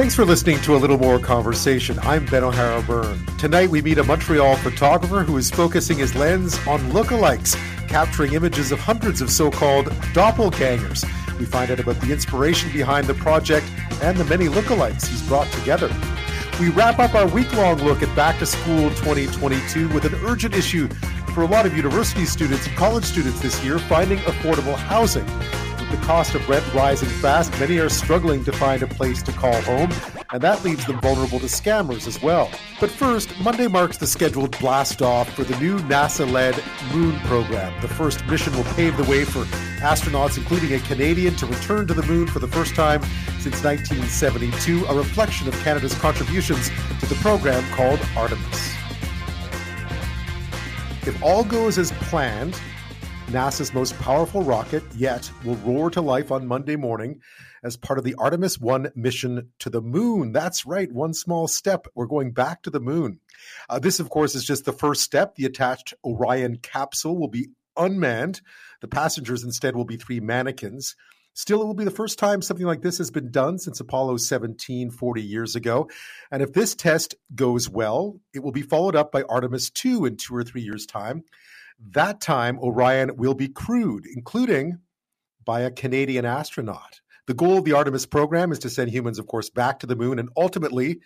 Thanks for listening to a little more conversation. I'm Ben O'Hara Byrne. Tonight we meet a Montreal photographer who is focusing his lens on lookalikes, capturing images of hundreds of so called doppelgangers. We find out about the inspiration behind the project and the many lookalikes he's brought together. We wrap up our week long look at Back to School 2022 with an urgent issue for a lot of university students and college students this year finding affordable housing the cost of rent rising fast, many are struggling to find a place to call home, and that leaves them vulnerable to scammers as well. But first, Monday marks the scheduled blast off for the new NASA led Moon program. The first mission will pave the way for astronauts, including a Canadian, to return to the moon for the first time since 1972, a reflection of Canada's contributions to the program called Artemis. If all goes as planned, NASA's most powerful rocket yet will roar to life on Monday morning as part of the Artemis 1 mission to the moon. That's right, one small step. We're going back to the moon. Uh, this, of course, is just the first step. The attached Orion capsule will be unmanned. The passengers instead will be three mannequins. Still, it will be the first time something like this has been done since Apollo 17 40 years ago. And if this test goes well, it will be followed up by Artemis 2 in two or three years' time. That time, Orion will be crewed, including by a Canadian astronaut. The goal of the Artemis program is to send humans, of course, back to the moon and ultimately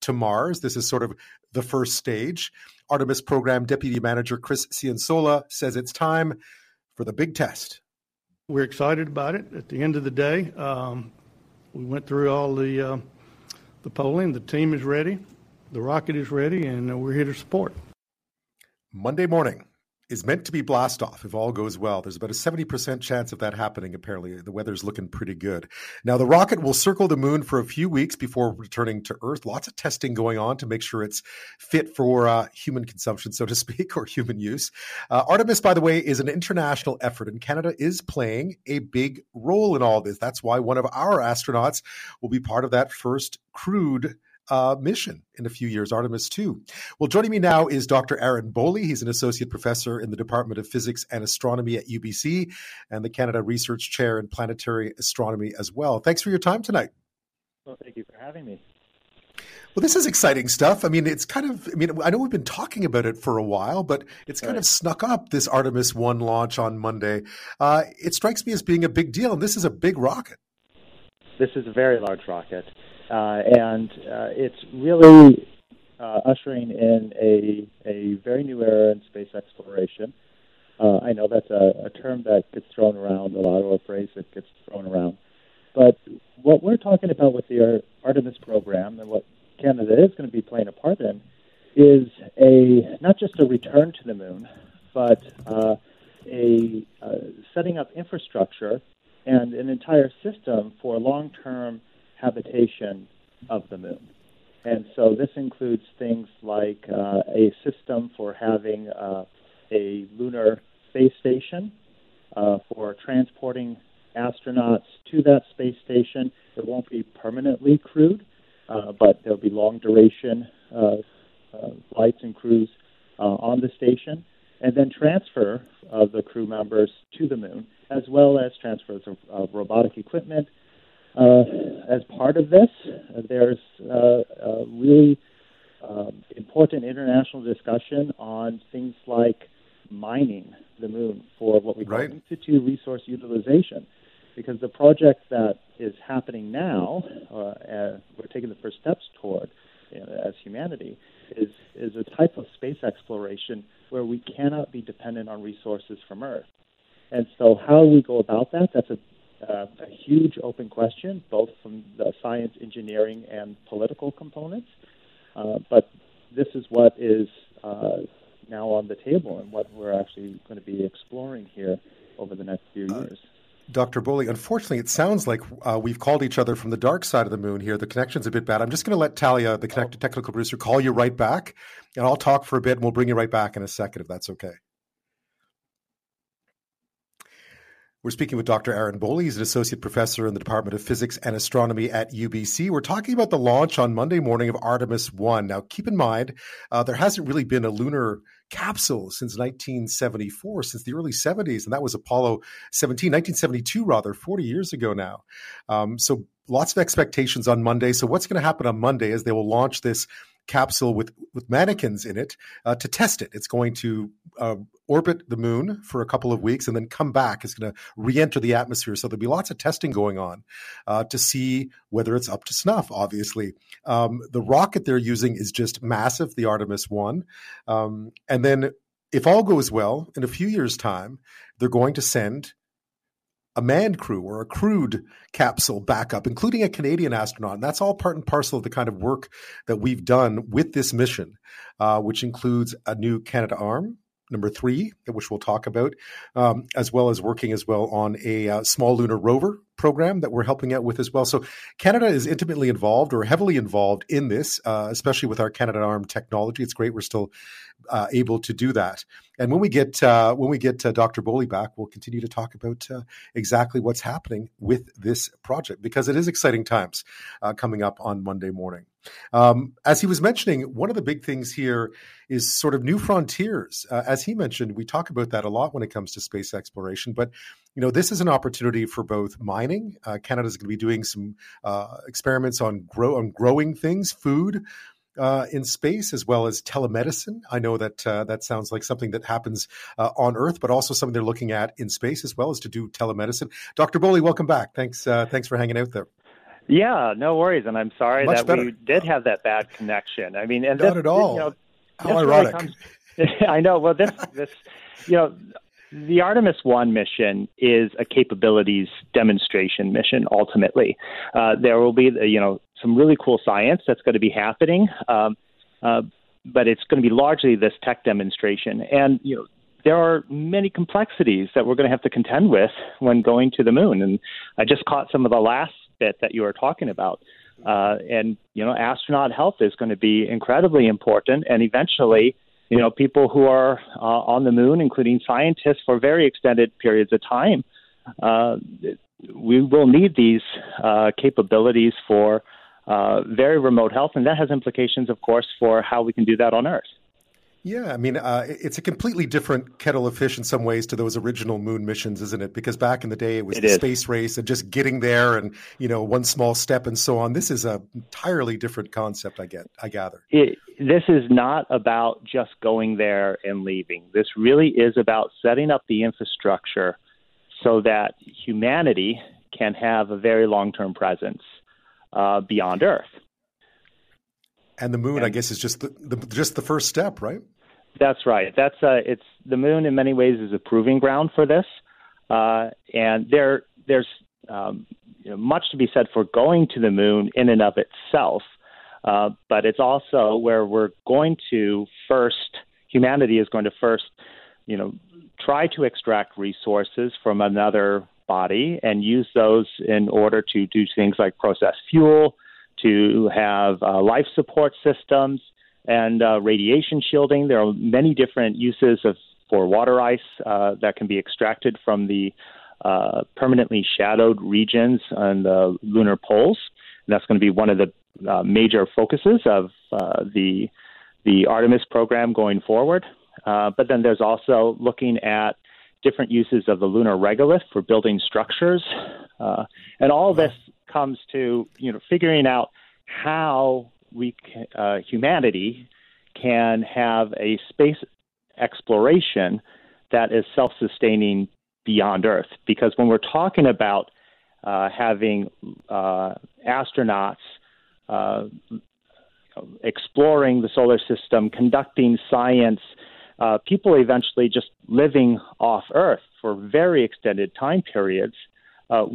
to Mars. This is sort of the first stage. Artemis program deputy manager Chris Cianciola says it's time for the big test. We're excited about it. At the end of the day, um, we went through all the uh, the polling. The team is ready, the rocket is ready, and we're here to support. Monday morning, is meant to be blast off if all goes well. There's about a 70% chance of that happening, apparently. The weather's looking pretty good. Now, the rocket will circle the moon for a few weeks before returning to Earth. Lots of testing going on to make sure it's fit for uh, human consumption, so to speak, or human use. Uh, Artemis, by the way, is an international effort, and Canada is playing a big role in all this. That's why one of our astronauts will be part of that first crewed uh, mission in a few years, Artemis 2. Well, joining me now is Dr. Aaron Boley. He's an associate professor in the Department of Physics and Astronomy at UBC and the Canada Research Chair in Planetary Astronomy as well. Thanks for your time tonight. Well, thank you for having me. Well, this is exciting stuff. I mean, it's kind of, I mean, I know we've been talking about it for a while, but it's kind right. of snuck up this Artemis 1 launch on Monday. Uh, it strikes me as being a big deal, and this is a big rocket. This is a very large rocket. Uh, and uh, it's really uh, ushering in a, a very new era in space exploration. Uh, I know that's a, a term that gets thrown around a lot, or a phrase that gets thrown around. But what we're talking about with the Artemis program and what Canada is going to be playing a part in is a not just a return to the moon, but uh, a uh, setting up infrastructure and an entire system for long-term habitation of the moon. And so this includes things like uh, a system for having uh, a lunar space station, uh, for transporting astronauts to that space station. It won't be permanently crewed, uh, but there'll be long duration uh, uh, flights and crews on the station, and then transfer of the crew members to the moon, as well as transfers of, of robotic equipment as part of this, uh, there's uh, a really um, important international discussion on things like mining the moon for what we call right. in situ resource utilization. Because the project that is happening now, uh, we're taking the first steps toward you know, as humanity, is, is a type of space exploration where we cannot be dependent on resources from Earth. And so, how we go about that, that's a uh, a huge open question, both from the science, engineering, and political components. Uh, but this is what is uh, now on the table and what we're actually going to be exploring here over the next few uh, years. Dr. Boley, unfortunately, it sounds like uh, we've called each other from the dark side of the moon here. The connection's a bit bad. I'm just going to let Talia, the connect- technical producer, call you right back, and I'll talk for a bit, and we'll bring you right back in a second if that's okay. We're speaking with Dr. Aaron Boley. He's an associate professor in the Department of Physics and Astronomy at UBC. We're talking about the launch on Monday morning of Artemis 1. Now, keep in mind, uh, there hasn't really been a lunar capsule since 1974, since the early 70s, and that was Apollo 17, 1972, rather, 40 years ago now. Um, so, lots of expectations on Monday. So, what's going to happen on Monday is they will launch this capsule with with mannequins in it uh, to test it. It's going to uh, orbit the moon for a couple of weeks and then come back. It's going to re-enter the atmosphere. So there'll be lots of testing going on uh, to see whether it's up to snuff. Obviously, um, the rocket they're using is just massive, the Artemis One, um, and then if all goes well, in a few years' time, they're going to send a manned crew or a crewed capsule backup, including a Canadian astronaut. And that's all part and parcel of the kind of work that we've done with this mission, uh, which includes a new Canadarm, number three, which we'll talk about, um, as well as working as well on a uh, small lunar rover program that we're helping out with as well. So Canada is intimately involved or heavily involved in this, uh, especially with our Canadarm technology. It's great we're still uh, able to do that. And when we get uh, when we get uh, Dr. Boley back, we'll continue to talk about uh, exactly what's happening with this project because it is exciting times coming up on Monday morning. Um, as he was mentioning, one of the big things here is sort of new frontiers. Uh, as he mentioned, we talk about that a lot when it comes to space exploration, but you know, this is an opportunity for both mining. Uh, Canada is going to be doing some uh, experiments on grow on growing things, food. Uh, in space as well as telemedicine. I know that uh, that sounds like something that happens uh, on Earth, but also something they're looking at in space as well as to do telemedicine. Dr. Boley, welcome back. Thanks, thanks for hanging out there. Yeah, no worries, and I'm sorry Much that better. we did have that bad connection. I mean, and Not this, at all. You know, How ironic. comes- I know. Well, this this you know. The Artemis 1 mission is a capabilities demonstration mission ultimately. Uh, there will be, you know, some really cool science that's going to be happening, um, uh, but it's going to be largely this tech demonstration. And, you know, there are many complexities that we're going to have to contend with when going to the moon. And I just caught some of the last bit that you are talking about. Uh, and, you know, astronaut health is going to be incredibly important. And eventually, you know, people who are uh, on the moon, including scientists for very extended periods of time, uh, we will need these uh, capabilities for uh, very remote health. And that has implications, of course, for how we can do that on Earth. Yeah, I mean, uh, it's a completely different kettle of fish in some ways to those original moon missions, isn't it? Because back in the day, it was It the is. space race and just getting there, and you know, one small step and so on. This is a entirely different concept. I get, I gather. it, this is not about just going there and leaving. This really is about setting up the infrastructure so that humanity can have a very long term presence uh, beyond Earth. And the moon, I guess, is just the, the just the first step, right? That's right. That's uh, it's the moon in many ways is a proving ground for this, uh, and there there's um, you know, much to be said for going to the moon in and of itself, uh, but it's also where we're going to first humanity is going to first you know try to extract resources from another body and use those in order to do things like process fuel, to have uh, life support systems and uh, radiation shielding. There are many different uses of for water ice uh, that can be extracted from the uh, permanently shadowed regions on the lunar poles. And that's going to be one of the uh, major focuses of uh, the the Artemis program going forward. Uh, but then there's also looking at different uses of the lunar regolith for building structures, and all this comes to you know figuring out how we uh, humanity can have a space exploration that is self-sustaining beyond Earth. Because when we're talking about uh, having uh, astronauts uh, exploring the solar system, conducting science, uh, people eventually just living off Earth for very extended time periods, uh,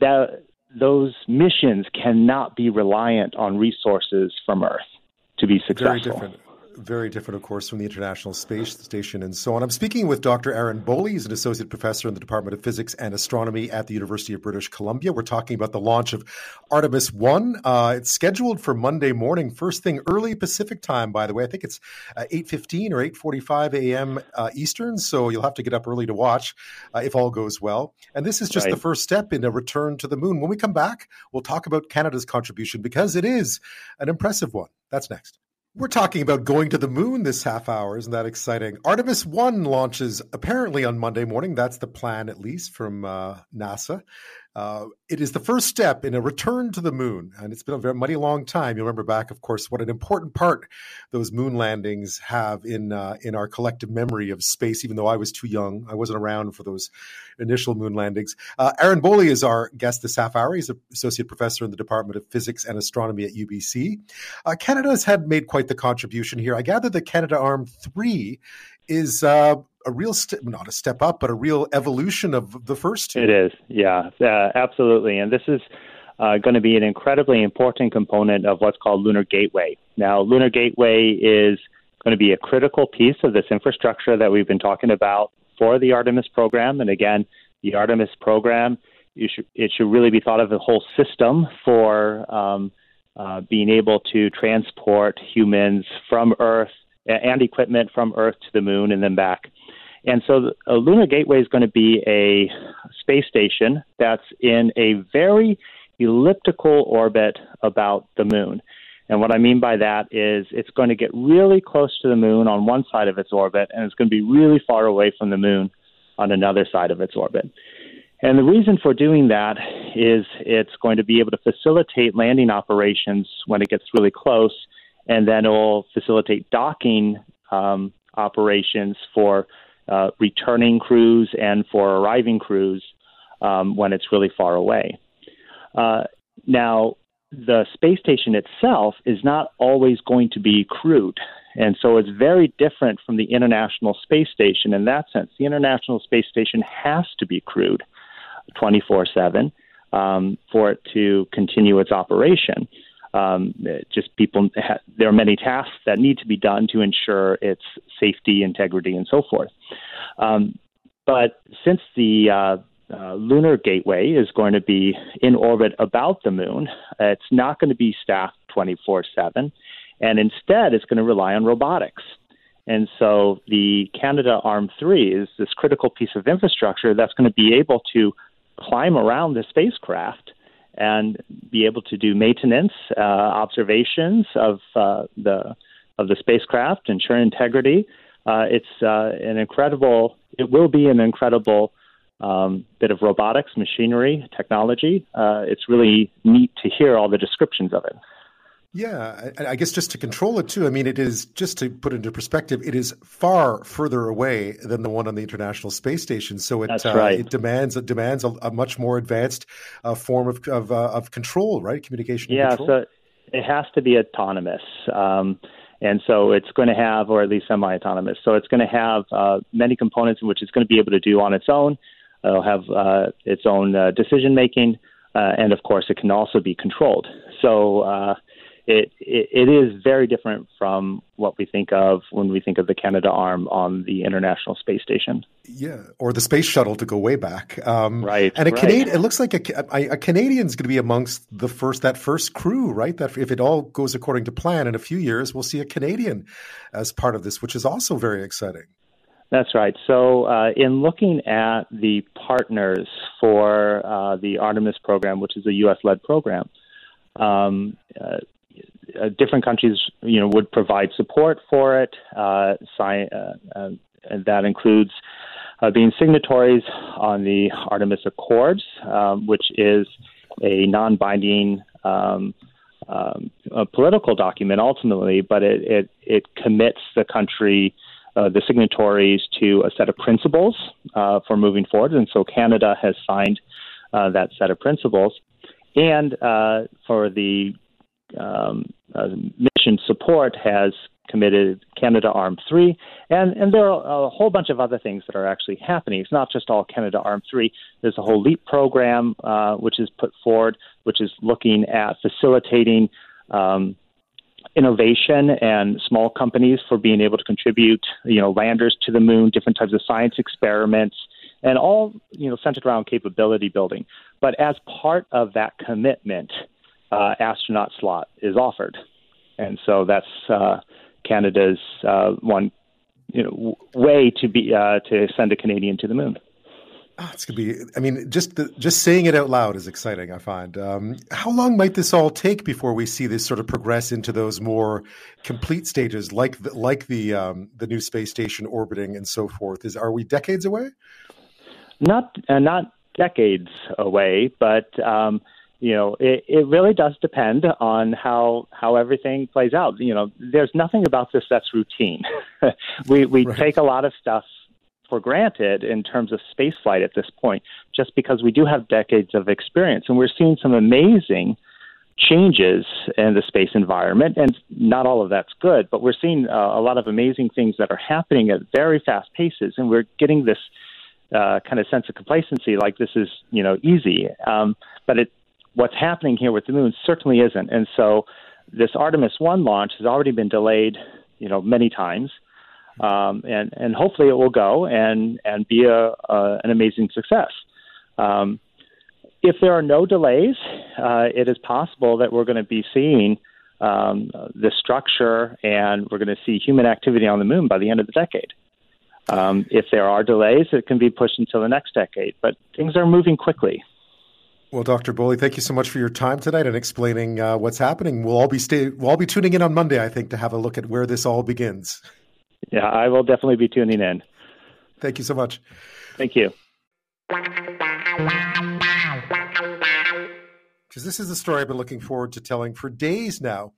that those missions cannot be reliant on resources from Earth to be Very successful. different. Very different, of course, from the International Space Station and so on. I'm speaking with Dr. Aaron Boley. He's an associate professor in the Department of Physics and Astronomy at the University of British Columbia. We're talking about the launch of Artemis 1. Uh, it's scheduled for Monday morning, first thing early Pacific time, by the way. I think it's uh, 8.15 or 8.45 a.m. Uh, Eastern, so you'll have to get up early to watch uh, if all goes well. And this is just right. the first step in a return to the moon. When we come back, we'll talk about Canada's contribution because it is an impressive one. That's next. We're talking about going to the moon this half hour. Isn't that exciting? Artemis 1 launches apparently on Monday morning. That's the plan, at least, from uh, NASA. Uh, it is the first step in a return to the moon, and it's been a very mighty long time. You remember back, of course, what an important part those moon landings have in uh, in our collective memory of space. Even though I was too young, I wasn't around for those initial moon landings. Uh, Aaron Boley is our guest this half hour. He's an associate professor in the Department of Physics and Astronomy at UBC. Uh, Canada has had made quite the contribution here. I gather that Canadarm3 is uh, a real step, not a step up, but a real evolution of the first two. It is, yeah, uh, absolutely. And this is uh, going to be an incredibly important component of what's called Lunar Gateway. Now, Lunar Gateway is going to be a critical piece of this infrastructure that we've been talking about for the Artemis program. And again, the Artemis program, should, it should really be thought of a whole system for um, uh, being able to transport humans from Earth and equipment from Earth to the moon and then back. And so a lunar gateway is going to be a space station that's in a very elliptical orbit about the moon. And what I mean by that is it's going to get really close to the moon on one side of its orbit, and it's going to be really far away from the moon on another side of its orbit. And the reason for doing that is it's going to be able to facilitate landing operations when it gets really close, and then it will facilitate docking um, operations for uh, returning crews and for arriving crews um, when it's really far away. Uh, now, the space station itself is not always going to be crewed. And so it's very different from the International Space Station in that sense. The International Space Station has to be crewed 24 um, 7 for it to continue its operation. Um, just people, ha- there are many tasks that need to be done to ensure its safety, integrity, and so forth. Um, but since the uh, uh, lunar gateway is going to be in orbit about the moon, it's not going to be staffed 24 7, and instead it's going to rely on robotics. And so the Canadarm 3 is this critical piece of infrastructure that's going to be able to climb around the spacecraft and be able to do maintenance, uh, observations of uh, the of the spacecraft, ensure integrity. Uh, it's uh, an incredible. It will be an incredible um, bit of robotics, machinery, technology. Uh, it's really neat to hear all the descriptions of it. Yeah, I guess just to control it too. I mean, it is just to put into perspective. It is far further away than the one on the International Space Station, so it uh, right. it demands it demands a, a much more advanced uh, form of of, uh, of, control, right? Communication. Yeah, so it has to be autonomous, um, and so it's going to have, or at least semi-autonomous. So it's going to have uh, many components in which it's going to be able to do on its own. It'll have uh, its own uh, decision making, and of course, it can also be controlled. So it, it, it is very different from what we think of when we think of the Canadarm on the International Space Station. Yeah, or the space shuttle to go way back. Um, right. And a right. Canadian, it looks like a, a, a Canadian's going to be amongst the first that first crew, right? That if it all goes according to plan, in a few years we'll see a Canadian as part of this, which is also very exciting. That's right. So, uh, in looking at the partners for uh, the Artemis program, which is a U.S. led program, um, uh, uh, different countries, you know, would provide support for it. Uh, sci- uh, uh that includes uh, being signatories on the Artemis Accords, um, which is a non-binding um, um, a political document ultimately, but it, it, it commits the country, uh, the signatories, to a set of principles uh, for moving forward. And so Canada has signed uh, that set of principles. And uh, for the um, uh, mission support has committed Canadarm 3, and, and there are a whole bunch of other things that are actually happening. It's not just all Canadarm 3. There's a whole LEAP program uh, which is put forward, which is looking at facilitating um, innovation and small companies for being able to contribute, you know, landers to the moon, different types of science experiments, and all, you know, centered around capability building. But as part of that commitment, uh, astronaut slot is offered, and so that's uh, Canada's uh, one, you know, way to be uh, to send a Canadian to the moon. Oh, it's gonna be. I mean, just the, just saying it out loud is exciting. I find. Um, how long might this all take before we see this sort of progress into those more complete stages, like the, like the um, the new space station orbiting and so forth? Is are we decades away? Not uh, not decades away, but um, you know, it, it really does depend on how how everything plays out. You know, there's nothing about this that's routine. we we right. take a lot of stuff for granted in terms of space flight at this point, just because we do have decades of experience. And we're seeing some amazing changes in the space environment. And not all of that's good, but we're seeing uh, a lot of amazing things that are happening at very fast paces. And we're getting this uh, kind of sense of complacency, like this is, you know, easy. Um, but it, what's happening here with the moon certainly isn't. And so this Artemis 1 launch has already been delayed, you know, many times um, and and hopefully it will go and and be a, a an amazing success. Um, if there are no delays, uh, it is possible that we're going to be seeing um, the structure and we're going to see human activity on the moon by the end of the decade. Um, if there are delays, it can be pushed until the next decade, but things are moving quickly. Well, Dr. Boley, thank you so much for your time tonight and explaining uh, what's happening. We'll all be stay- we'll all be tuning in on Monday, I think, to have a look at where this all begins. Yeah, I will definitely be tuning in. Thank you so much. Thank you. Because this is the story I've been looking forward to telling for days now.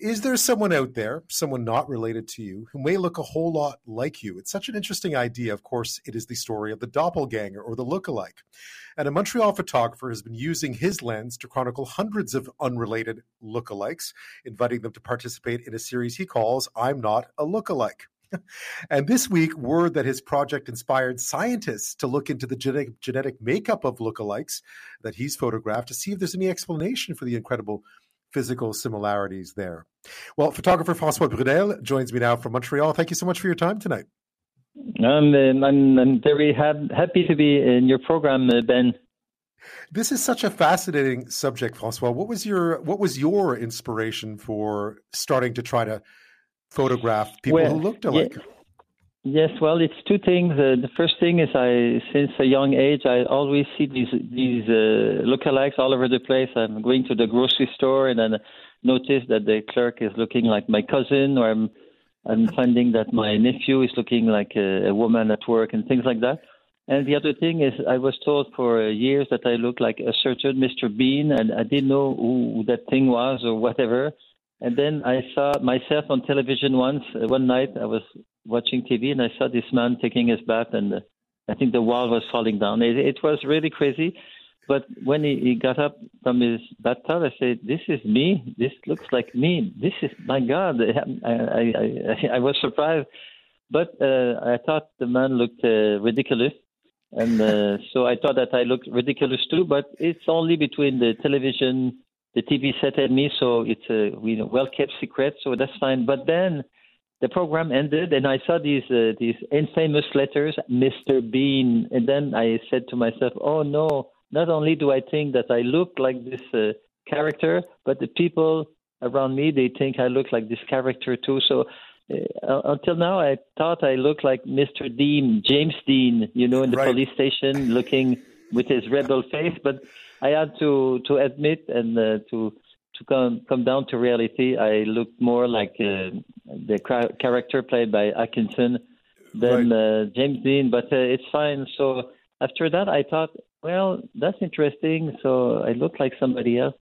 Is there someone out there, someone not related to you, who may look a whole lot like you? It's such an interesting idea. Of course, it is the story of the doppelganger or the look-alike. And a Montreal photographer has been using his lens to chronicle hundreds of unrelated look-alikes, inviting them to participate in a series he calls I'm Not a Look-alike. And this week, word that his project inspired scientists to look into the genetic, genetic makeup of lookalikes that he's photographed to see if there's any explanation for the incredible physical similarities there. Well, photographer Francois Brunelle joins me now from Montreal. Thank you so much for your time tonight. Um, I'm, I'm very ha- happy to be in your program, uh, Ben. This is such a fascinating subject, Francois. What was your what was your inspiration for starting to try to photograph people well, who looked alike? Yeah. Yes, well, it's two things. Uh, the first thing is, I since a young age, I always see these these uh, lookalikes all over the place. I'm going to the grocery store and then notice that the clerk is looking like my cousin, or I'm I'm finding that my nephew is looking like a, a woman at work and things like that. And the other thing is, I was told for years that I look like a certain Mr. Bean, and I didn't know who that thing was or whatever. And then I saw myself on television once. Uh, one night I was watching TV and I saw this man taking his bath, and uh, I think the wall was falling down. It, it was really crazy. But when he, he got up from his bathtub, I said, "This is me. This looks like me. This is my God." I I I, I was surprised, but uh, I thought the man looked uh, ridiculous, and uh, so I thought that I looked ridiculous too. But it's only between the television the TV set at me, so it's a you know, well kept secret, so that's fine. But then the program ended, and I saw these uh, these infamous letters, Mr. Bean, and then I said to myself, "Oh no! Not only do I think that I look like this uh, character, but the people around me they think I look like this character too." So. Uh, until now, I thought I looked like Mr. Dean, James Dean, you know, in the right. police station, looking with his rebel face. But I had to to admit and uh, to to come come down to reality. I looked more like uh, the cra- character played by Atkinson than right. uh, James Dean, but uh, it's fine. So after that, I thought, well, that's interesting. So I look like somebody else.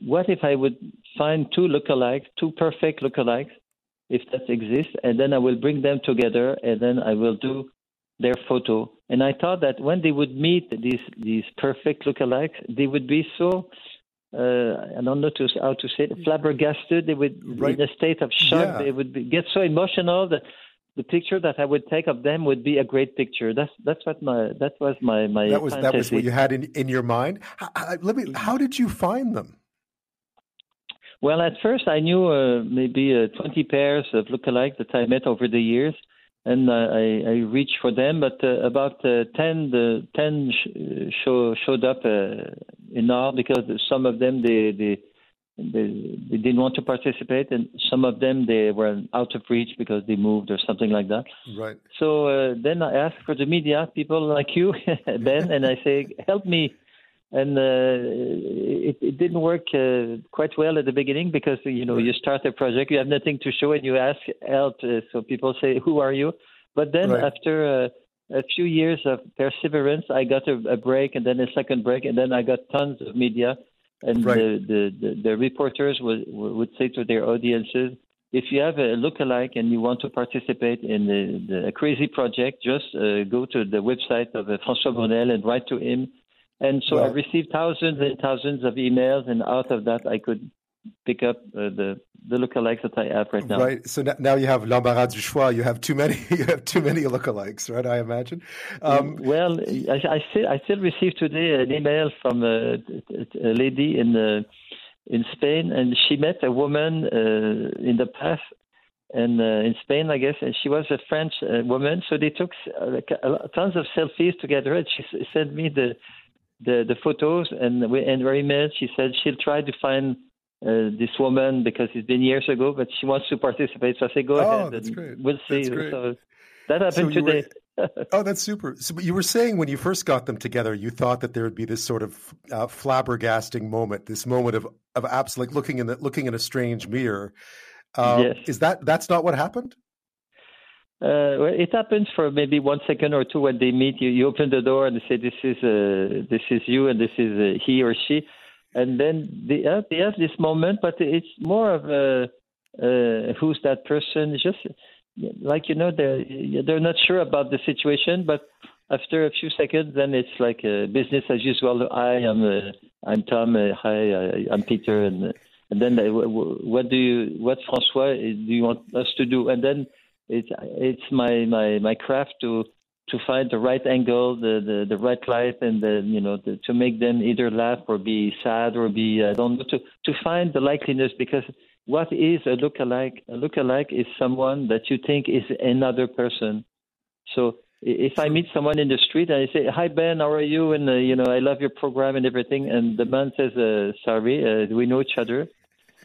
What if I would find two lookalikes, two perfect lookalikes, if that exists, and then I will bring them together, and then I will do their photo. And I thought that when they would meet these these perfect lookalikes, they would be so uh, I don't know to, how to say it, flabbergasted. They would right. in a state of shock. Yeah. They would be, get so emotional that the picture that I would take of them would be a great picture. That's that's what my that was my my that was fantasy. that was what you had in in your mind. How, let me. How did you find them? Well, at first I knew uh, maybe uh, 20 pairs of lookalikes that I met over the years, and I, I reached for them. But uh, about uh, 10, the 10 sh- show, showed up uh, in all because some of them they, they they, they didn't want to participate, and some of them they were out of reach because they moved or something like that. Right. So uh, then I asked for the media, people like you, Ben, and I say, help me and uh, it, it didn't work uh, quite well at the beginning because you know you start a project, you have nothing to show, and you ask help. Uh, so people say, "Who are you?" But then Right. after uh, a few years of perseverance, I got a, a break, and then a second break, and then I got tons of media, and Right. the, the, the the reporters would would say to their audiences. If you have a lookalike and you want to participate in the, the a crazy project, just uh, go to the website of uh, François Brunelle and write to him and so I received thousands and thousands of emails, and out of that, I could pick up uh, the the lookalikes that I have right now. Right. So now you have l'embarras du choix. You have too many. You have too many lookalikes, right? I imagine. Um, well, I, I still I still received today an email from a, a lady in uh, in Spain, and she met a woman uh, in the past. And uh, in Spain, I guess, and she was a French uh, woman. So they took uh, like, a lot- tons of selfies together. And she s- sent me the the, the photos, and we, and her email. She said she'll try to find uh, this woman because it's been years ago, but she wants to participate. So I say, go Oh, ahead, that's great. we'll see. So that happened So you were- today. oh, that's super. So you were saying when you first got them together, you thought that there would be this sort of uh, flabbergasting moment, this moment of of absolute like looking in the looking in a strange mirror. Um, Yes. Is that that's not what happened? Uh, it happens for maybe one second or two when they meet. You, you open the door and they say, "This is uh, this is you," and this is uh, he or she, and then they have, they have this moment, but it's more of a uh, who's that person? Just like you know, they're they're not sure about the situation, but after a few seconds, then it's like uh, business as usual. Hi, I'm uh, I'm Tom. Uh, hi, uh, I'm Peter, and uh, and then uh, what do you what François uh, do you want us to do? And then it's it's my my my craft to to find the right angle, the the, the right light, and the you know the, to make them either laugh or be sad or be I don't know to to find the likeliness because what is a lookalike? A lookalike is someone that you think is another person. So if I meet someone in the street and I say, "Hi Ben, how are you?" and uh, you know I love your program and everything, and the man says, uh, "Sorry, uh, we know each other?"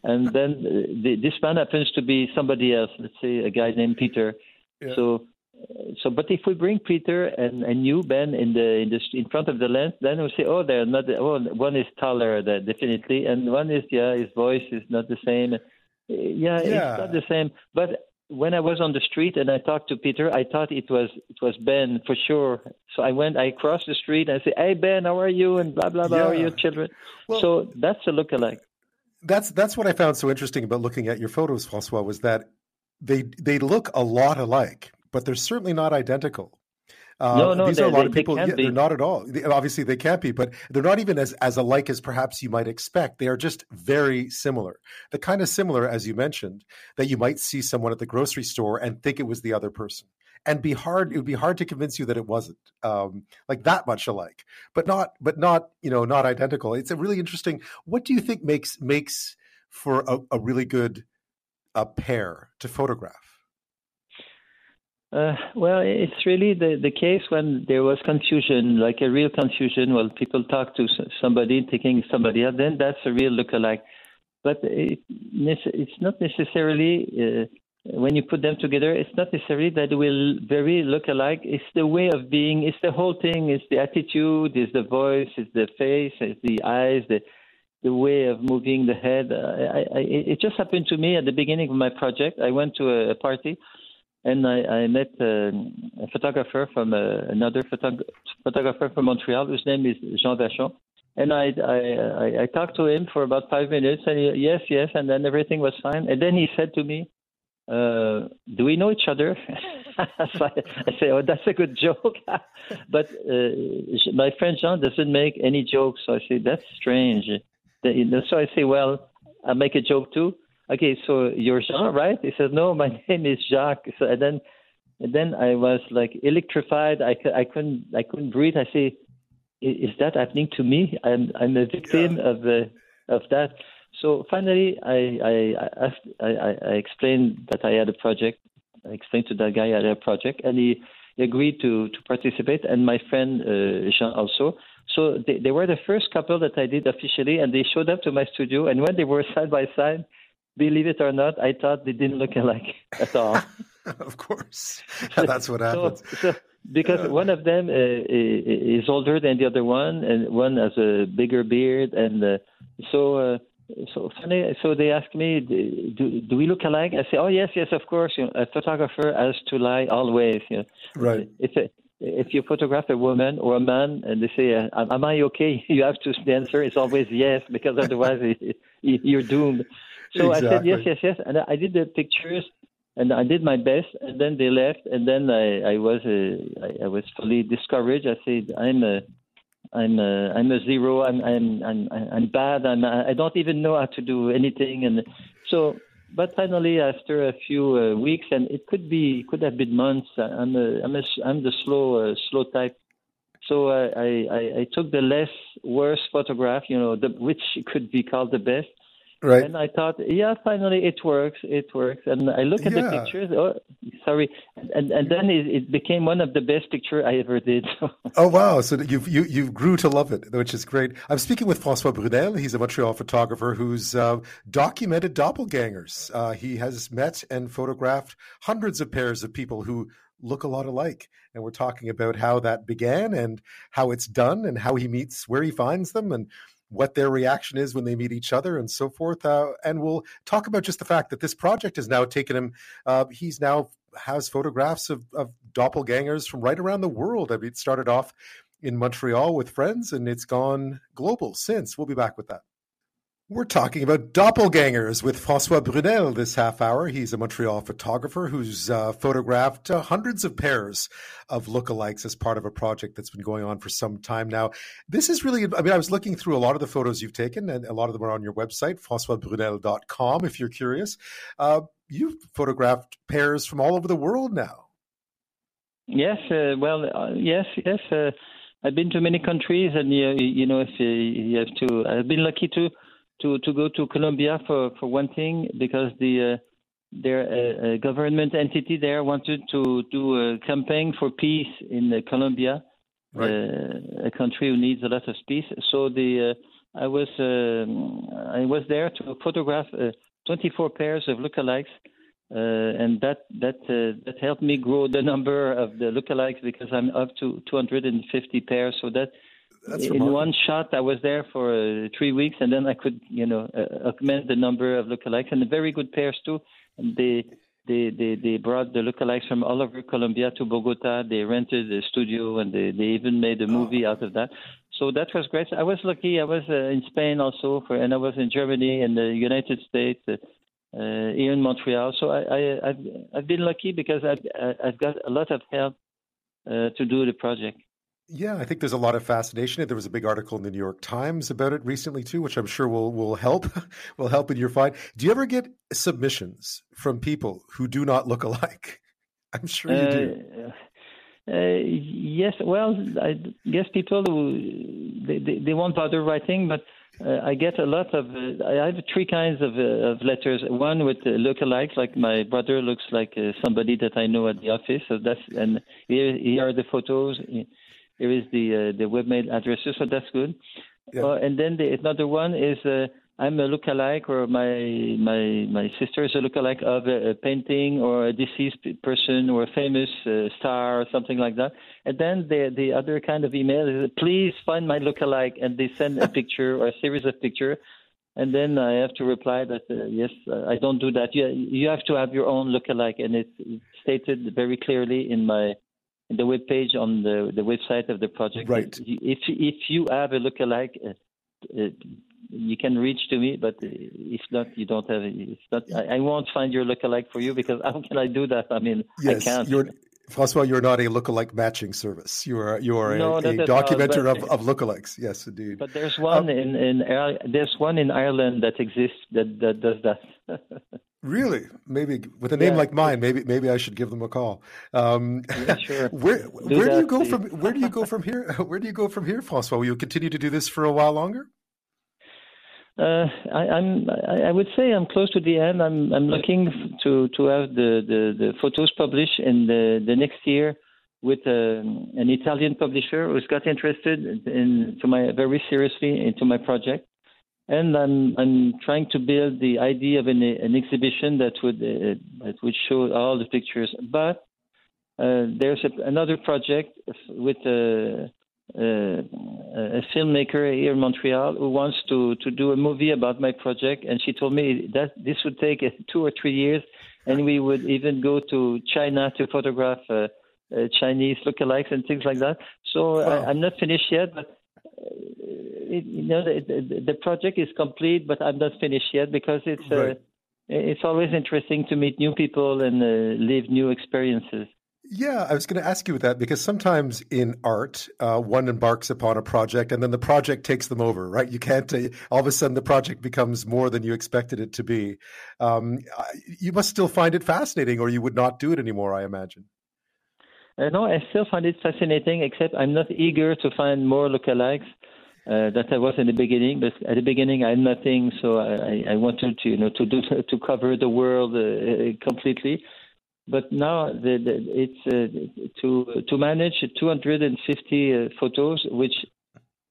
And then uh, the, this man happens to be somebody else. Let's say a guy named Peter. Yeah. So, uh, so but if we bring Peter and, and you Ben in the in the in front of the lens, then we say, oh, they're not. Oh, one is taller, that definitely, and one is yeah, his voice is not the same. Uh, Yeah, Yeah. it's not the same. But when I was on the street and I talked to Peter, I thought it was it was Ben for sure. So I went, I crossed the street and I said, "Hey Ben, how are you?" and blah blah blah. How are Yeah. your children? Well- so that's a lookalike. That's that's what I found so interesting about looking at your photos, Francois, was that they they look a lot alike, but they're certainly not identical. Uh, No, no, these are a they- lot of they- they people. can't yeah, they're not at all. They- obviously, they can't be, but they're not even as as alike as perhaps you might expect. They are just very similar. The kind of similar, as you mentioned, that you might see someone at the grocery store and think it was the other person, and be hard. It would be hard to convince you that it wasn't um, like that much alike, but not, but not, you know, not identical. It's a really interesting. What do you think makes makes for a, a really good uh, pair to photograph? Uh, well, it's really the, the case when there was confusion, like a real confusion. Well, people talk to somebody thinking somebody else, then that's a real lookalike. But it, it's not necessarily, uh, when you put them together, it's not necessarily that they will very look alike. It's the way of being, it's the whole thing, it's the attitude, it's the voice, it's the face, it's the eyes, the, the way of moving the head. Uh, I, I, it just happened to me at the beginning of my project. I went to a, a party and I, I met um, a photographer from uh, another photog- photographer from Montreal whose name is Jean Vachon. And I, I, I, I talked to him for about five minutes, and he, yes, yes, and then everything was fine. And then he said to me, uh, "Do we know each other?" so I, I say, "Oh, that's a good joke," but uh, my friend Jean doesn't make any jokes. So I say, "That's strange." The- you know, So I say, "Well, I make a joke too." Okay, so you're Jean, right? He said, "No, my name is Jacques." So and then, and then I was like electrified. I, I couldn't, I couldn't breathe. I say, "Is that happening to me? I'm, I'm a victim of the, of that." So finally, I I, asked, I I explained that I had a project. I explained to that guy I had a project, and he agreed to to participate, and my friend uh, Jean also. So they, they were the first couple that I did officially, and they showed up to my studio. And when they were side by side, believe it or not, I thought they didn't look alike at all. of course, that's what happens. So, so, because one of them uh, is older than the other one, and one has a bigger beard, and uh, so. Uh, so funny. So they ask me, do, do we look alike? I say, oh yes, yes, of course. You know, a photographer has to lie always. You know. Right. It's a, if you photograph a woman or a man and they say, uh, "Am I okay?" You have to the answer is always yes because otherwise you're doomed. So exactly. I said yes, yes, yes, and I did the pictures and I did my best. And then they left, and then I, I was uh, I, I was fully discouraged. I said, "I'm a I'm a, I'm a zero. I'm I'm I'm I'm bad. I'm I don't even know how to do anything." And so but finally, after a few uh, weeks, and it could be could have been months. Uh, I'm a, I'm a, I'm the slow uh, slow type, so uh, I, I I took the less worst photograph, you know, the, which could be called the best, Right. And I thought, yeah, finally it works, it works. And I look at yeah. the pictures. Oh, sorry, and and then it, it became one of the best picture I ever did. oh wow! So you you you grew to love it, which is great. I'm speaking with Francois Brunelle. He's a Montreal photographer who's uh, documented doppelgangers. Uh, he has met and photographed hundreds of pairs of people who look a lot alike. And we're talking about how that began and how it's done and how he meets where he finds them and what their reaction is when they meet each other and so forth. Uh, and we'll talk about just the fact that this project has now taken him, uh, he's now has photographs of, of doppelgangers from right around the world. I mean, it started off in Montreal with friends and it's gone global since. We'll be back with that. We're talking about doppelgangers with Francois Brunelle this half hour. He's a Montreal photographer who's uh, photographed uh, hundreds of pairs of lookalikes as part of a project that's been going on for some time now. This is really, I mean, I was looking through a lot of the photos you've taken, and a lot of them are on your website, francoisbrunelle.com, if you're curious. Uh, you've photographed pairs from all over the world now. Yes, uh, well, uh, yes, yes. Uh, I've been to many countries, and you, you know, if you, you have to, I've been lucky to to to go to Colombia for for one thing because the uh, their uh, government entity there wanted to do a campaign for peace in uh, Colombia, right. Uh, a country who needs a lot of peace. So the uh, I was um, I was there to photograph 24 pairs of lookalikes. Uh, and that that uh, that helped me grow the number of the lookalikes because I'm up to 250 pairs. So that that's in one shot, I was there for uh, three weeks, and then I could, you know, uh, augment the number of lookalikes, and very good pairs too. And they they they they brought the lookalikes from all over Colombia to Bogota. They rented a studio, and they they even made a movie oh. out of that. So that was great. I was lucky. I was uh, in Spain also, for, and I was in Germany and the United States. Uh, uh, here in Montreal, so I, I, have I've been lucky because I've I've got a lot of help uh, to do the project. Yeah, I think there's a lot of fascination. There was a big article in the New York Times about it recently too, which I'm sure will will help will help in your find. Do you ever get submissions from people who do not look alike? I'm sure you do. Uh, uh, yes, well, I guess people who they, they, they won't bother writing, but uh, I get a lot of. Uh, I have three kinds of, uh, of letters. One with uh, lookalikes, like my brother looks like uh, somebody that I know at the office. So that's and here, here are the photos. Here is the uh, the webmail addresses, so that's good. Yeah. And then the, another one is uh, I'm a lookalike, or my my my sister is a lookalike of a, a painting or a deceased person or a famous uh, star or something like that. And then the the other kind of email is please find my lookalike, and they send a picture or a series of pictures. And then I have to reply that uh, yes, I don't do that. You you have to have your own lookalike, and it's stated very clearly in my in the web page on the, the website of the project. Right. If if you have a lookalike, uh, uh, you can reach to me. But if not, you don't have. It's not. I, I, won't find your lookalike for you because how can I do that? I mean, yes, I can't. You're, Francois, you're not a lookalike matching service. You are you are no, a, a documenter all, of, of lookalikes. Yes, indeed. But there's one um, in in there's one in Ireland that exists that that does that. Really? Maybe with a name yeah. like mine, maybe maybe I should give them a call. Um, yeah, sure. where do where do you go please. from where do you go from here? Where do you go from here, Francois? Will you continue to do this for a while longer? Uh, I, I'm. I would say I'm close to the end. I'm. I'm looking to to have the, the, the photos published in the, the next year with uh, an Italian publisher who's got interested in to my very seriously into my project, and I'm I'm trying to build the idea of an, an exhibition that would uh, that would show all the pictures. But uh, there's a, another project with a, a, a, filmmaker here in Montreal who wants to, to do a movie about my project, and she told me that this would take two or three years, and we would even go to China to photograph uh, uh, Chinese lookalikes and things like that. So uh, oh. I, am not finished yet, but. Uh, it, you know the, the, the, project is complete, but I'm not finished yet because it's right. it's always interesting to meet new people and live new experiences. Yeah, I was going to ask you that because sometimes in art, uh, one embarks upon a project and then the project takes them over, right? You can't, uh, all of a sudden the project becomes more than you expected it to be. Um, you must still find it fascinating or you would not do it anymore, I imagine. Uh, no, I still find it fascinating, except I'm not eager to find more lookalikes. Uh, that I was in the beginning, but at the beginning I had nothing, so I, I wanted to, you know, to do to cover the world uh, completely. But now the, the, it's uh, to to manage 250 uh, photos, which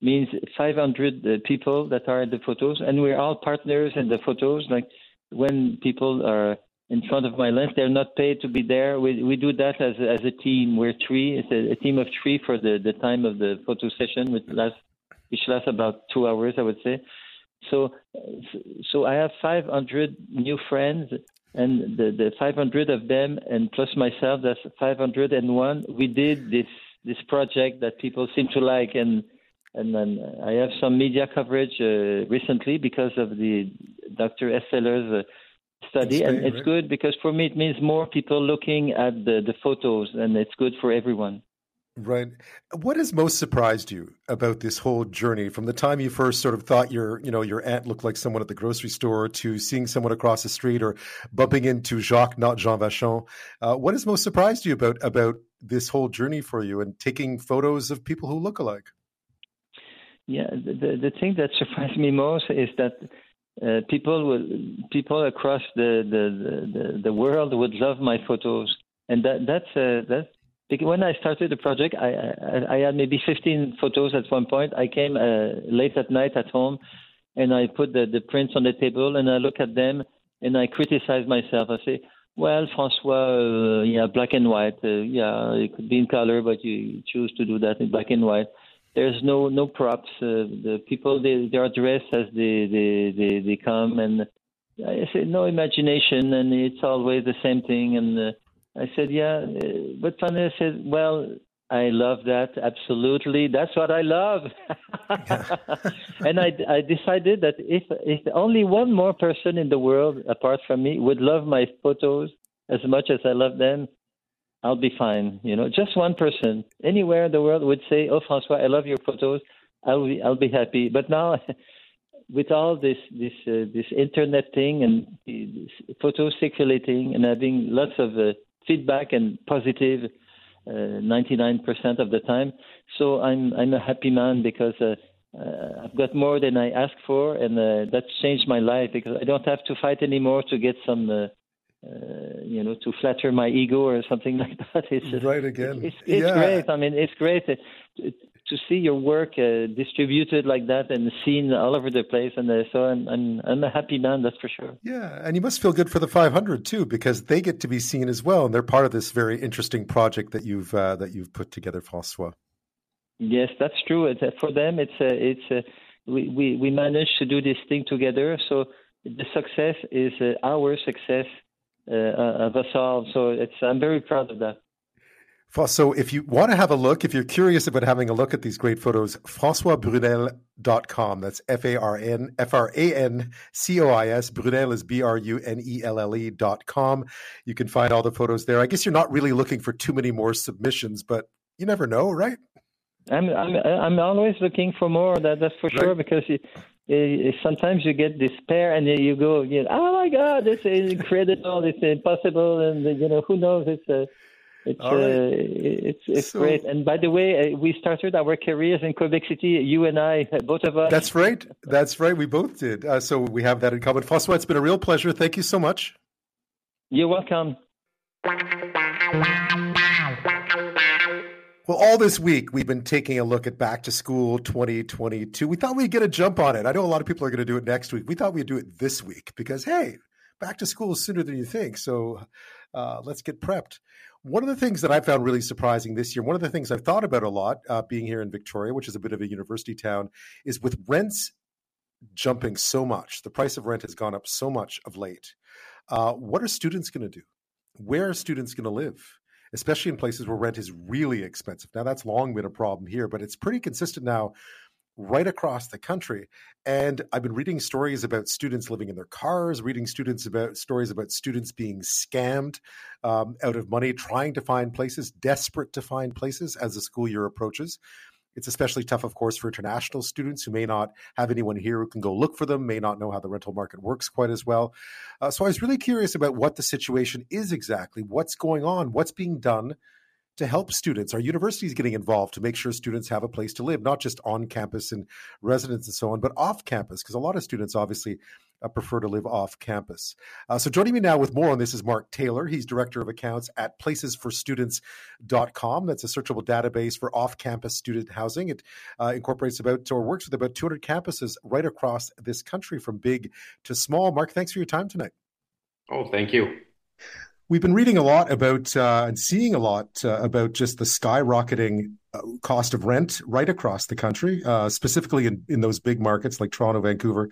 means 500 uh, people that are in the photos, and we're all partners in the photos. Like when people are in front of my lens, they're not paid to be there. We we do that as as a team. We're three. It's a, a team of three for the the time of the photo session, which lasts which lasts about two hours, I would say. So so I have 500 new friends and the, the 500 of them and plus myself that's 501 we did this this project that people seem to like and and then I have some media coverage uh, recently because of the Dr. Esteller's uh, study, and it's good because for me it means more people looking at the, the photos, and it's good for everyone. Right. What has most surprised you about this whole journey from the time you first sort of thought your, you know, your aunt looked like someone at the grocery store to seeing someone across the street or bumping into Jacques, not Jean Vachon? Uh, what has most surprised you about about this whole journey for you and taking photos of people who look alike? Yeah, the the thing that surprised me most is that uh, people will people across the, the the, the world would love my photos, and that that's uh, that's when I started the project, I, I, I, had maybe 15 photos at one point. I came uh, late at night at home, and I put the, the prints on the table, and I look at them, and I criticize myself. I say, "Well, François, uh, yeah, black and white. Uh, yeah, it could be in color, but you choose to do that in black and white. There's no no props. Uh, the people they they are dressed as they they they, they come, and I say no imagination, and it's always the same thing, and." Uh, I said, yeah. Uh, but Vanessa said, well, I love that. Absolutely. That's what I love. and I, I decided that if, if only one more person in the world, apart from me, would love my photos as much as I love them, I'll be fine. You know, just one person anywhere in the world would say, "Oh, François, I love your photos. I'll be, I'll be happy." But now, with all this this uh, this internet thing and photos circulating and having lots of uh, feedback and positive uh, 99% of the time. So I'm I'm a happy man because uh, uh, I've got more than I asked for, and uh, that's changed my life because I don't have to fight anymore to get some. Uh, uh, you know, to flatter my ego or something like that. It's just, right again. It's, it's, it's yeah. great. I mean, it's great to see your work uh, distributed like that and seen all over the place. And uh, so I'm, I'm, I'm a happy man, that's for sure. Yeah, and you must feel good for the 500 too, because they get to be seen as well, and they're part of this very interesting project that you've uh, that you've put together, François. Yes, that's true. It's, uh, for them, it's uh, it's uh, we, we we managed to do this thing together. So the success is our success of us all. So it's I'm very proud of that. So if you want to have a look, if you're curious about having a look at these great photos, FrancoisBrunelle.com. That's F-A-R-N, F-R-A-N-C-O-I-S. Brunelle is B-R-U-N-E-L-L-E dot com. You can find all the photos there. I guess you're not really looking for too many more submissions, but you never know, right? I'm I'm I'm always looking for more. That that's for right. sure because you, you, sometimes you get despair and you go, you know, oh my God, this is incredible, it's impossible, and you know who knows, it's a It's right. uh, it's it's so, great. And by the way, uh, we started our careers in Quebec City. You and I, both of us. That's right. That's right. We both did. Uh, so we have that in common. Francois, it's been a real pleasure. Thank you so much. You're welcome. Well, all this week we've been taking a look at Back to School 2022. We thought we'd get a jump on it. I know a lot of people are going to do it next week. We thought we'd do it this week because, hey, back to school is sooner than you think. So uh, let's get prepped. One of the things that I found really surprising this year, one of the things I've thought about a lot uh, being here in Victoria, which is a bit of a university town, is with rents jumping so much, the price of rent has gone up so much of late. Uh, what are students going to do? Where are students going to live? especially in places where rent is really expensive. Now, that's long been a problem here, but it's pretty consistent now right across the country. And I've been reading stories about students living in their cars, reading students about stories about students being scammed um, out of money, trying to find places, desperate to find places as the school year approaches. It's especially tough, of course, for international students who may not have anyone here who can go look for them, may not know how the rental market works quite as well. Uh, so I was really curious about what the situation is exactly, what's going on, what's being done to help students? Are universities getting involved to make sure students have a place to live, not just on campus and residence and so on, but off campus? Because a lot of students obviously uh, prefer to live off campus. Uh, so joining me now with more on this is Mark Taylor. He's Director of Accounts at placesforstudents.com. That's a searchable database for off campus student housing. It uh, incorporates about or works with about 200 campuses right across this country from big to small. Mark, thanks for your time tonight. Oh, thank you. We've been reading a lot about uh, and seeing a lot uh, about just the skyrocketing uh, cost of rent right across the country, uh, specifically in, in those big markets like Toronto, Vancouver,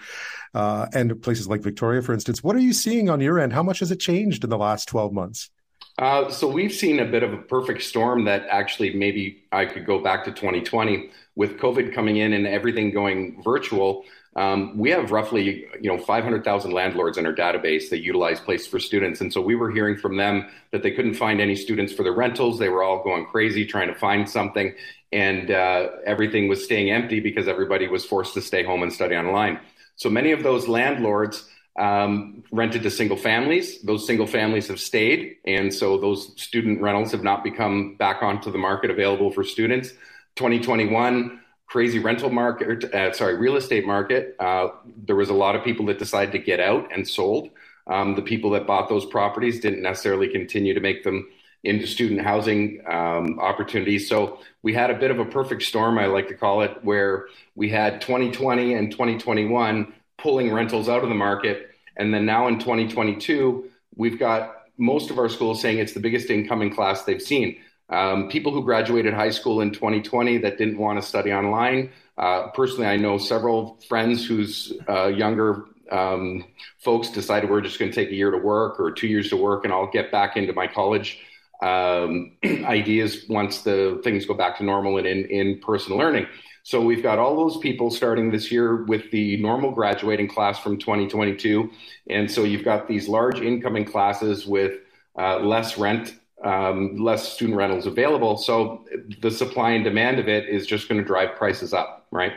uh, and places like Victoria, for instance. What are you seeing on your end? How much has it changed in the last 12 months? Uh, so we've seen a bit of a perfect storm that actually maybe I could go back to 2020 with COVID coming in and everything going virtual. Um, we have roughly, you know, 500,000 landlords in our database that utilize Place for Students, and so we were hearing from them that they couldn't find any students for their rentals. They were all going crazy trying to find something, and uh, everything was staying empty because everybody was forced to stay home and study online. So many of those landlords um, rented to single families. Those single families have stayed, and so those student rentals have not become back onto the market available for students. 2021 crazy rental market, uh, sorry, real estate market, uh, there was a lot of people that decided to get out and sold. Um, the people that bought those properties didn't necessarily continue to make them into student housing um, opportunities. So we had a bit of a perfect storm, I like to call it, where we had 2020 and 2021 pulling rentals out of the market. And then now in 2022, we've got most of our schools saying it's the biggest incoming class they've seen. Um, people who graduated high school in 2020 that didn't want to study online. Uh, personally, I know several friends whose uh, younger um, folks decided we're just going to take a year to work or two years to work, and I'll get back into my college um, ideas once the things go back to normal and in, in person learning. So we've got all those people starting this year with the normal graduating class from 2022, and so you've got these large incoming classes with uh, less rent um, less student rentals available. So the supply and demand of it is just going to drive prices up, right?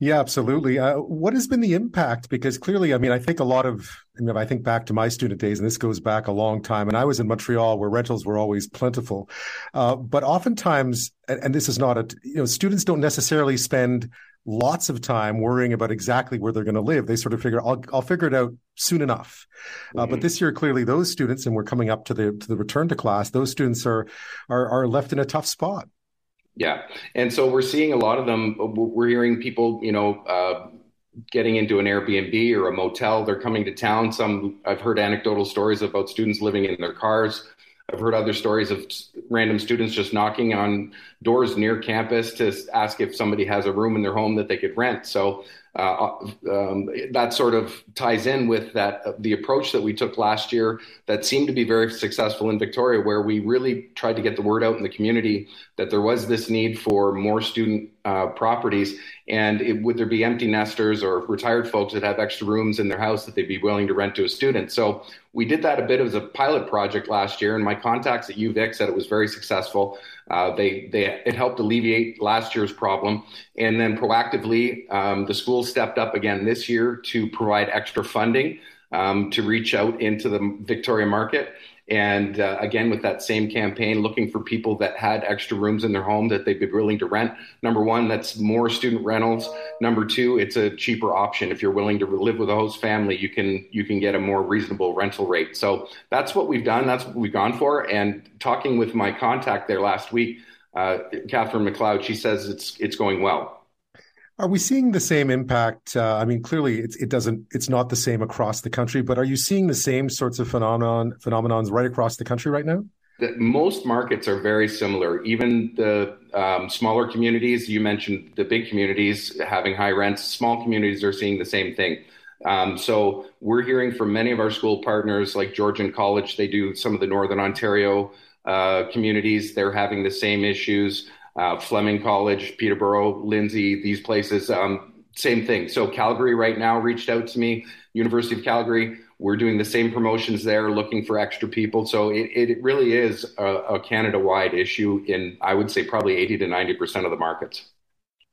Yeah, absolutely. Uh, what has been the impact? Because clearly, I mean, I think a lot of, know, I think back to my student days, and this goes back a long time. And I was in Montreal where rentals were always plentiful. Uh, but oftentimes, and, and this is not a, you know, students don't necessarily spend lots of time worrying about exactly where they're going to live. They sort of figure, I'll, I'll figure it out soon enough. Mm-hmm. Uh, but mm-hmm. this year, clearly, those students, and we're coming up to the to the return to class, those students are are, are left in a tough spot. Yeah, and so we're seeing a lot of them. We're hearing people, you know. Uh, getting into an Airbnb or a motel. They're coming to town. Some I've heard anecdotal stories about students living in their cars. I've heard other stories of random students just knocking on doors near campus to ask if somebody has a room in their home that they could rent. So uh, um, that sort of ties in with that uh, the approach that we took last year that seemed to be very successful in Victoria, where we really tried to get the word out in the community that there was this need for more student uh, properties, and it, would there be empty nesters or retired folks that have extra rooms in their house that they'd be willing to rent to a student. So we did that a bit as a pilot project last year, and my contacts at UVic said it was very successful. Uh, they, they, it helped alleviate last year's problem. And then proactively, um, the school stepped up again this year to provide extra funding um, to reach out into the Victoria market. And uh, again, with that same campaign, looking for people that had extra rooms in their home that they'd be willing to rent. Number one, that's more student rentals. Number two, it's a cheaper option. If you're willing to live with a host family, you can you can get a more reasonable rental rate. So that's what we've done. That's what we've gone for. And talking with my contact there last week, uh, Catherine McLeod, she says it's it's going well. Are we seeing the same impact? Uh, I mean, clearly it doesn't, it's not the same across the country, but are you seeing the same sorts of phenomenon, phenomenons right across the country right now? The, most markets are very similar. Even the um, smaller communities, you mentioned the big communities having high rents, small communities are seeing the same thing. Um, so we're hearing from many of our school partners, like Georgian College, they do some of the Northern Ontario uh, communities, they're having the same issues uh, Fleming College, Peterborough, Lindsay, these places, um, same thing. So Calgary right now reached out to me, University of Calgary. We're doing the same promotions there, looking for extra people. So it, it really is a, a Canada wide issue in, I would say, probably 80 to 90% of the markets.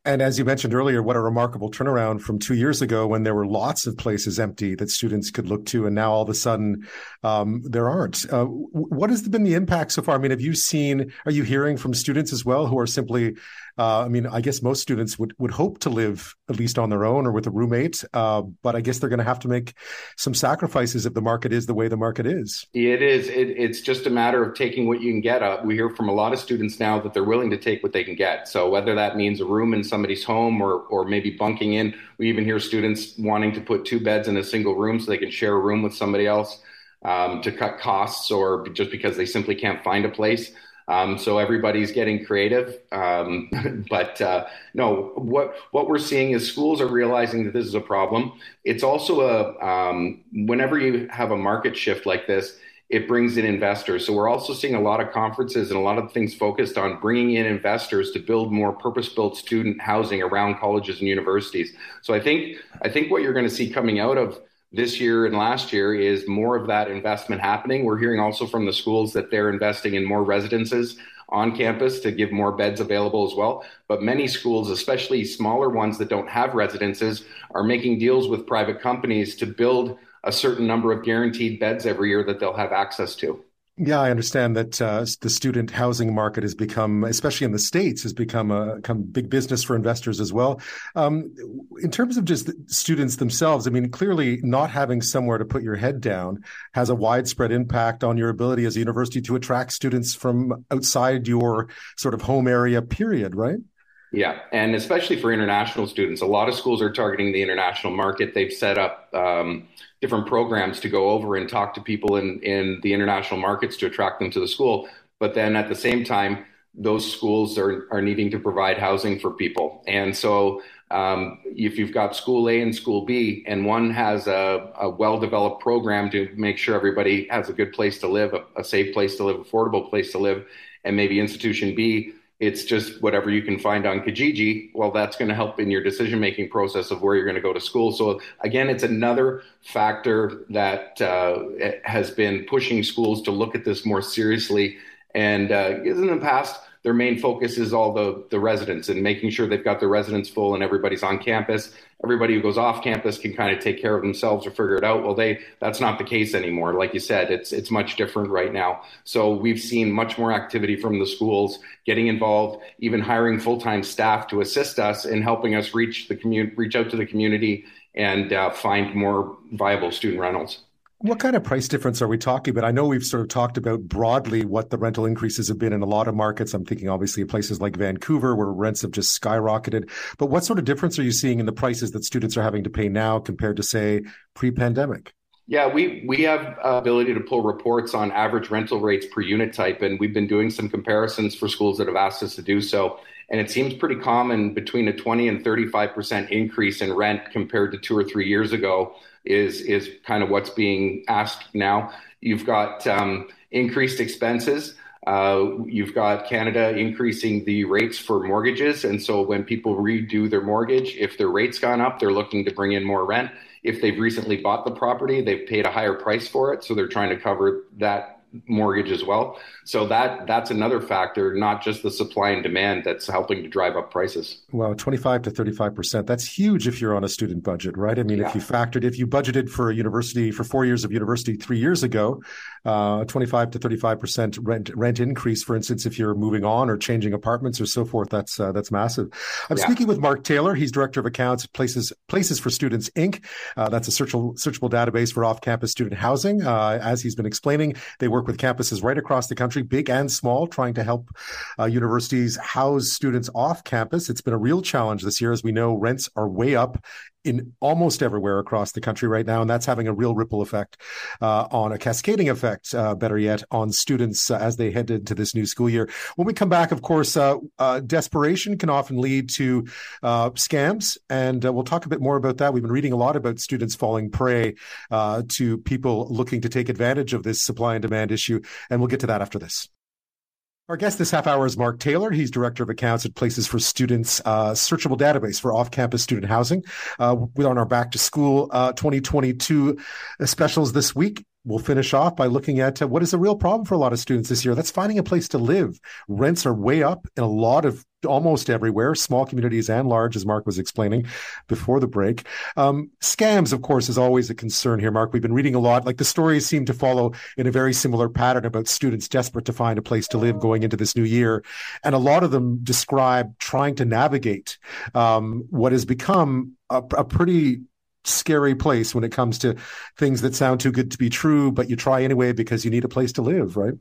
And as you mentioned earlier, what a remarkable turnaround from two years ago when there were lots of places empty that students could look to, and now all of a sudden um, there aren't. Uh, what has been the impact so far? I mean, have you seen? Are you hearing from students as well who are simply uh, I mean, I guess most students would, would hope to live at least on their own or with a roommate, uh, but I guess they're going to have to make some sacrifices if the market is the way the market is. It is. It, it's just a matter of taking what you can get. Uh, we hear from a lot of students now that they're willing to take what they can get. So whether that means a room in somebody's home or, or maybe bunking in, we even hear students wanting to put two beds in a single room so they can share a room with somebody else. Um, to cut costs or just because they simply can't find a place. Um, so everybody's getting creative. Um, but uh, no, what what we're seeing is schools are realizing that this is a problem. It's also a um, whenever you have a market shift like this, it brings in investors. So we're also seeing a lot of conferences and a lot of things focused on bringing in investors to build more purpose-built student housing around colleges and universities. So I think I think what you're going to see coming out of this year and last year is more of that investment happening. We're hearing also from the schools that they're investing in more residences on campus to give more beds available as well. But many schools, especially smaller ones that don't have residences, are making deals with private companies to build a certain number of guaranteed beds every year that they'll have access to. Yeah, I understand that uh, the student housing market has become, especially in the states, has become a become big business for investors as well. Um, in terms of just students themselves, I mean, clearly not having somewhere to put your head down has a widespread impact on your ability as a university to attract students from outside your sort of home area. Period. Right. Yeah, and especially for international students, a lot of schools are targeting the international market. They've set up. Um, different programs to go over and talk to people in, in the international markets to attract them to the school. But then at the same time, those schools are, are needing to provide housing for people. And so um, if you've got school A and school B, and one has a, a well developed program to make sure everybody has a good place to live, a, a safe place to live, affordable place to live, and maybe institution B it's just whatever you can find on Kijiji. Well, that's going to help in your decision making process of where you're going to go to school. So again, it's another factor that uh, has been pushing schools to look at this more seriously. And uh, in the past, their main focus is all the, the residents and making sure they've got their residents full and everybody's on campus. Everybody who goes off campus can kind of take care of themselves or figure it out. Well, they that's not the case anymore. Like you said, it's it's much different right now. So we've seen much more activity from the schools getting involved, even hiring full time staff to assist us in helping us reach the community, reach out to the community, and uh, find more viable student rentals. What kind of price difference are we talking about? I know we've sort of talked about broadly what the rental increases have been in a lot of markets. I'm thinking obviously of places like Vancouver where rents have just skyrocketed. But what sort of difference are you seeing in the prices that students are having to pay now compared to, say, pre pandemic? Yeah, we we have uh, ability to pull reports on average rental rates per unit type, and we've been doing some comparisons for schools that have asked us to do so. And it seems pretty common between a 20 and 35 percent increase in rent compared to two or three years ago is is kind of what's being asked now. You've got um, increased expenses. Uh, you've got Canada increasing the rates for mortgages, and so when people redo their mortgage, if their rates gone up, they're looking to bring in more rent. If they've recently bought the property, they've paid a higher price for it, so they're trying to cover that mortgage as well. So that that's another factor, not just the supply and demand, that's helping to drive up prices. Well, 25 to 35 percent. That's huge if you're on a student budget, right? I mean, yeah. if you factored, if you budgeted for a university for four years of university three years ago, uh, 25 to 35 percent rent rent increase, for instance, if you're moving on or changing apartments or so forth, that's uh, that's massive. I'm yeah. speaking with Mark Taylor. He's director of accounts at Places Places for Students Inc. Uh, that's a searchable searchable database for off-campus student housing. Uh, as he's been explaining, they work with campuses right across the country, big and small, trying to help uh, universities house students off campus. It's been a real challenge this year. As we know, rents are way up in almost everywhere across the country right now, and that's having a real ripple effect uh, on a cascading effect, uh, better yet, on students uh, as they head into this new school year. When we come back, of course, uh, uh, desperation can often lead to uh, scams, and we'll talk a bit more about that. We've been reading a lot about students falling prey to people looking to take advantage of this supply and demand issue, and we'll get to that after this. Our guest this half hour is Mark Taylor. He's director of accounts at Places for Students, uh, searchable database for off-campus student housing. Uh, we're on our back to school uh, 2022 specials this week we'll finish off by looking at uh, what is a real problem for a lot of students this year. That's finding a place to live. Rents are way up in a lot of almost everywhere, small communities and large, as Mark was explaining before the break. Um, scams, of course, is always a concern here, Mark. We've been reading a lot. Like the stories seem to follow in a very similar pattern about students desperate to find a place to live going into this new year. And a lot of them describe trying to navigate um, what has become a, a pretty scary place when it comes to things that sound too good to be true, but you try anyway because you need a place to live, right?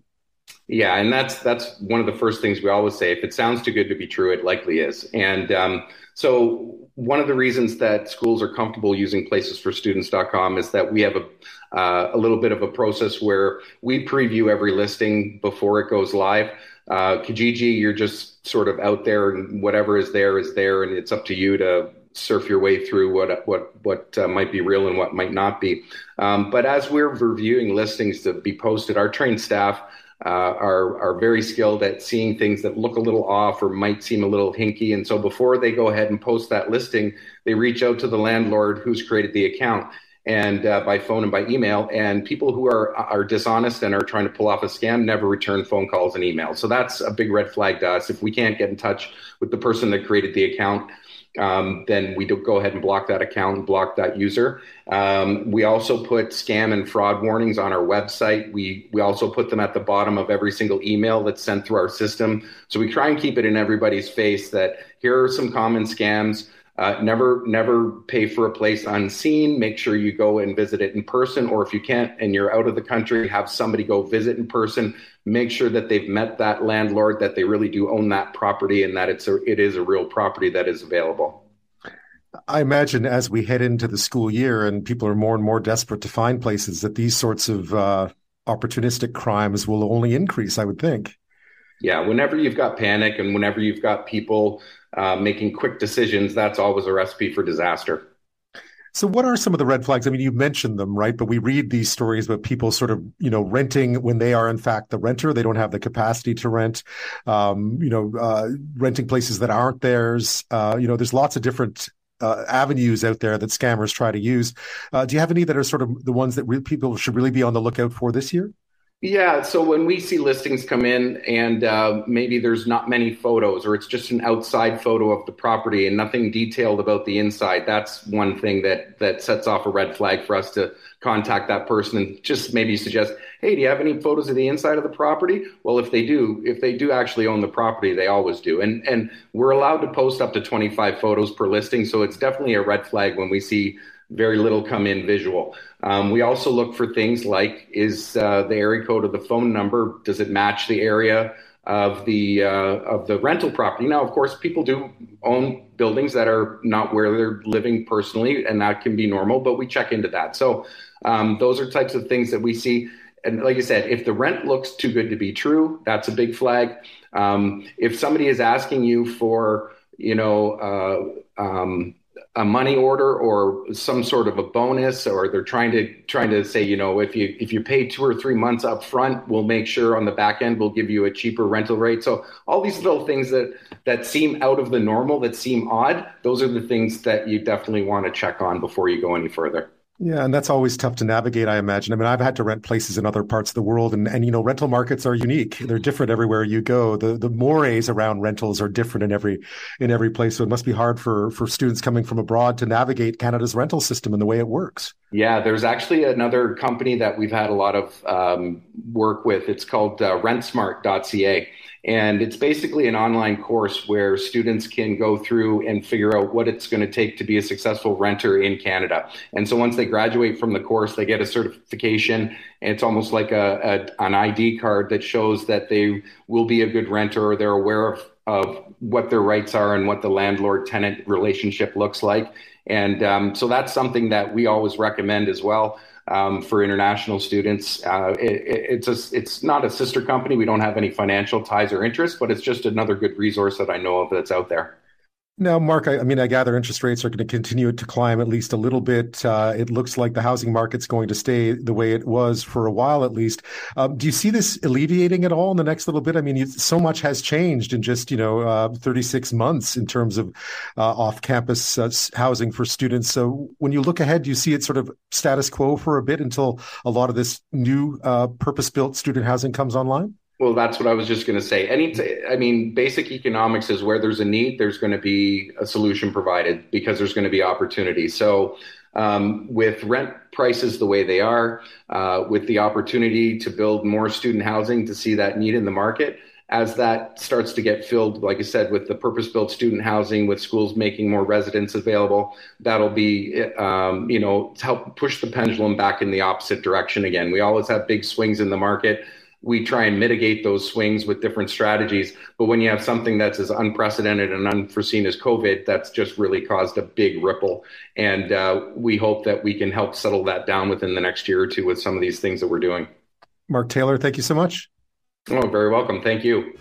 Yeah, and that's that's one of the first things we always say. If it sounds too good to be true, it likely is. And um, so, one of the reasons that schools are comfortable using placesforstudents.com is that we have a uh, a little bit of a process where we preview every listing before it goes live. Uh, Kijiji, you're just sort of out there, and whatever is there is there, and it's up to you to surf your way through what what what uh, might be real and what might not be. Um, but as we're reviewing listings to be posted, our trained staff uh, are are very skilled at seeing things that look a little off or might seem a little hinky. And so before they go ahead and post that listing, they reach out to the landlord who's created the account and uh, by phone and by email. And people who are are dishonest and are trying to pull off a scam never return phone calls and emails. So that's a big red flag to us. If we can't get in touch with the person that created the account, um, then we do go ahead and block that account and block that user. Um, we also put scam and fraud warnings on our website. We we also put them at the bottom of every single email that's sent through our system. So we try and keep it in everybody's face that here are some common scams. Uh, never, never pay for a place unseen. Make sure you go and visit it in person, or if you can't and you're out of the country, have somebody go visit in person. Make sure that they've met that landlord, that they really do own that property, and that it's a, it is a real property that is available. I imagine as we head into the school year and people are more and more desperate to find places, that these sorts of uh, opportunistic crimes will only increase. I would think. Yeah, whenever you've got panic and whenever you've got people uh, making quick decisions, that's always a recipe for disaster. So, what are some of the red flags? I mean, you mentioned them, right? But we read these stories about people sort of, you know, renting when they are in fact the renter. They don't have the capacity to rent. Um, you know, uh, renting places that aren't theirs. Uh, you know, there's lots of different uh, avenues out there that scammers try to use. Uh, do you have any that are sort of the ones that re- people should really be on the lookout for this year? Yeah, so when we see listings come in and uh, maybe there's not many photos or it's just an outside photo of the property and nothing detailed about the inside, that's one thing that that sets off a red flag for us to contact that person and just maybe suggest, hey, do you have any photos of the inside of the property? Well, if they do, if they do actually own the property, they always do, and and we're allowed to post up to 25 photos per listing, so it's definitely a red flag when we see very little come in visual. Um, we also look for things like is uh, the area code of the phone number does it match the area of the uh, of the rental property? Now, of course, people do own buildings that are not where they're living personally, and that can be normal. But we check into that. So um, those are types of things that we see. And like I said, if the rent looks too good to be true, that's a big flag. Um, if somebody is asking you for, you know, uh, um, a money order or some sort of a bonus or they're trying to trying to say you know if you if you pay two or three months up front we'll make sure on the back end we'll give you a cheaper rental rate. So all these little things that that seem out of the normal that seem odd those are the things that you definitely want to check on before you go any further Yeah, and that's always tough to navigate, I imagine. I mean, I've had to rent places in other parts of the world and, and you know, rental markets are unique. They're different everywhere you go. The the mores around rentals are different in every in every place. So it must be hard for for students coming from abroad to navigate Canada's rental system and the way it works. Yeah, there's actually another company that we've had a lot of um, work with. It's called uh, rentsmart.ca and it's basically an online course where students can go through and figure out what it's going to take to be a successful renter in Canada. And so once they graduate from the course, they get a certification. It's almost like a, a an ID card that shows that they will be a good renter or they're aware of, of what their rights are and what the landlord tenant relationship looks like. And um, so that's something that we always recommend as well um, for international students. Uh, it, it's a, it's not a sister company. We don't have any financial ties or interest, but it's just another good resource that I know of that's out there. Now, Mark, I, I, mean, I gather interest rates are going to continue to climb at least a little bit. Uh, it looks like the housing market's going to stay the way it was for a while, at least. Um, do you see this alleviating at all in the next little bit? I mean, you, so much has changed in just you know uh, 36 months in terms of uh, off-campus uh, housing for students. So, when you look ahead, do you see it sort of status quo for a bit until a lot of this new uh, purpose-built student housing comes online? Well, that's what I was just going to say. Any, t- I mean, basic economics is where there's a need, there's going to be a solution provided because there's going to be opportunity. So, um, with rent prices the way they are, uh, with the opportunity to build more student housing to see that need in the market, as that starts to get filled, like I said, with the purpose-built student housing, with schools making more residents available, that'll be, um, you know, help push the pendulum back in the opposite direction again. We always have big swings in the market we try and mitigate those swings with different strategies. But when you have something that's as unprecedented and unforeseen as COVID, that's just really caused a big ripple. And uh, we hope that we can help settle that down within the next year or two with some of these things that we're doing. Mark Taylor, thank you so much. Oh, very welcome. Thank you.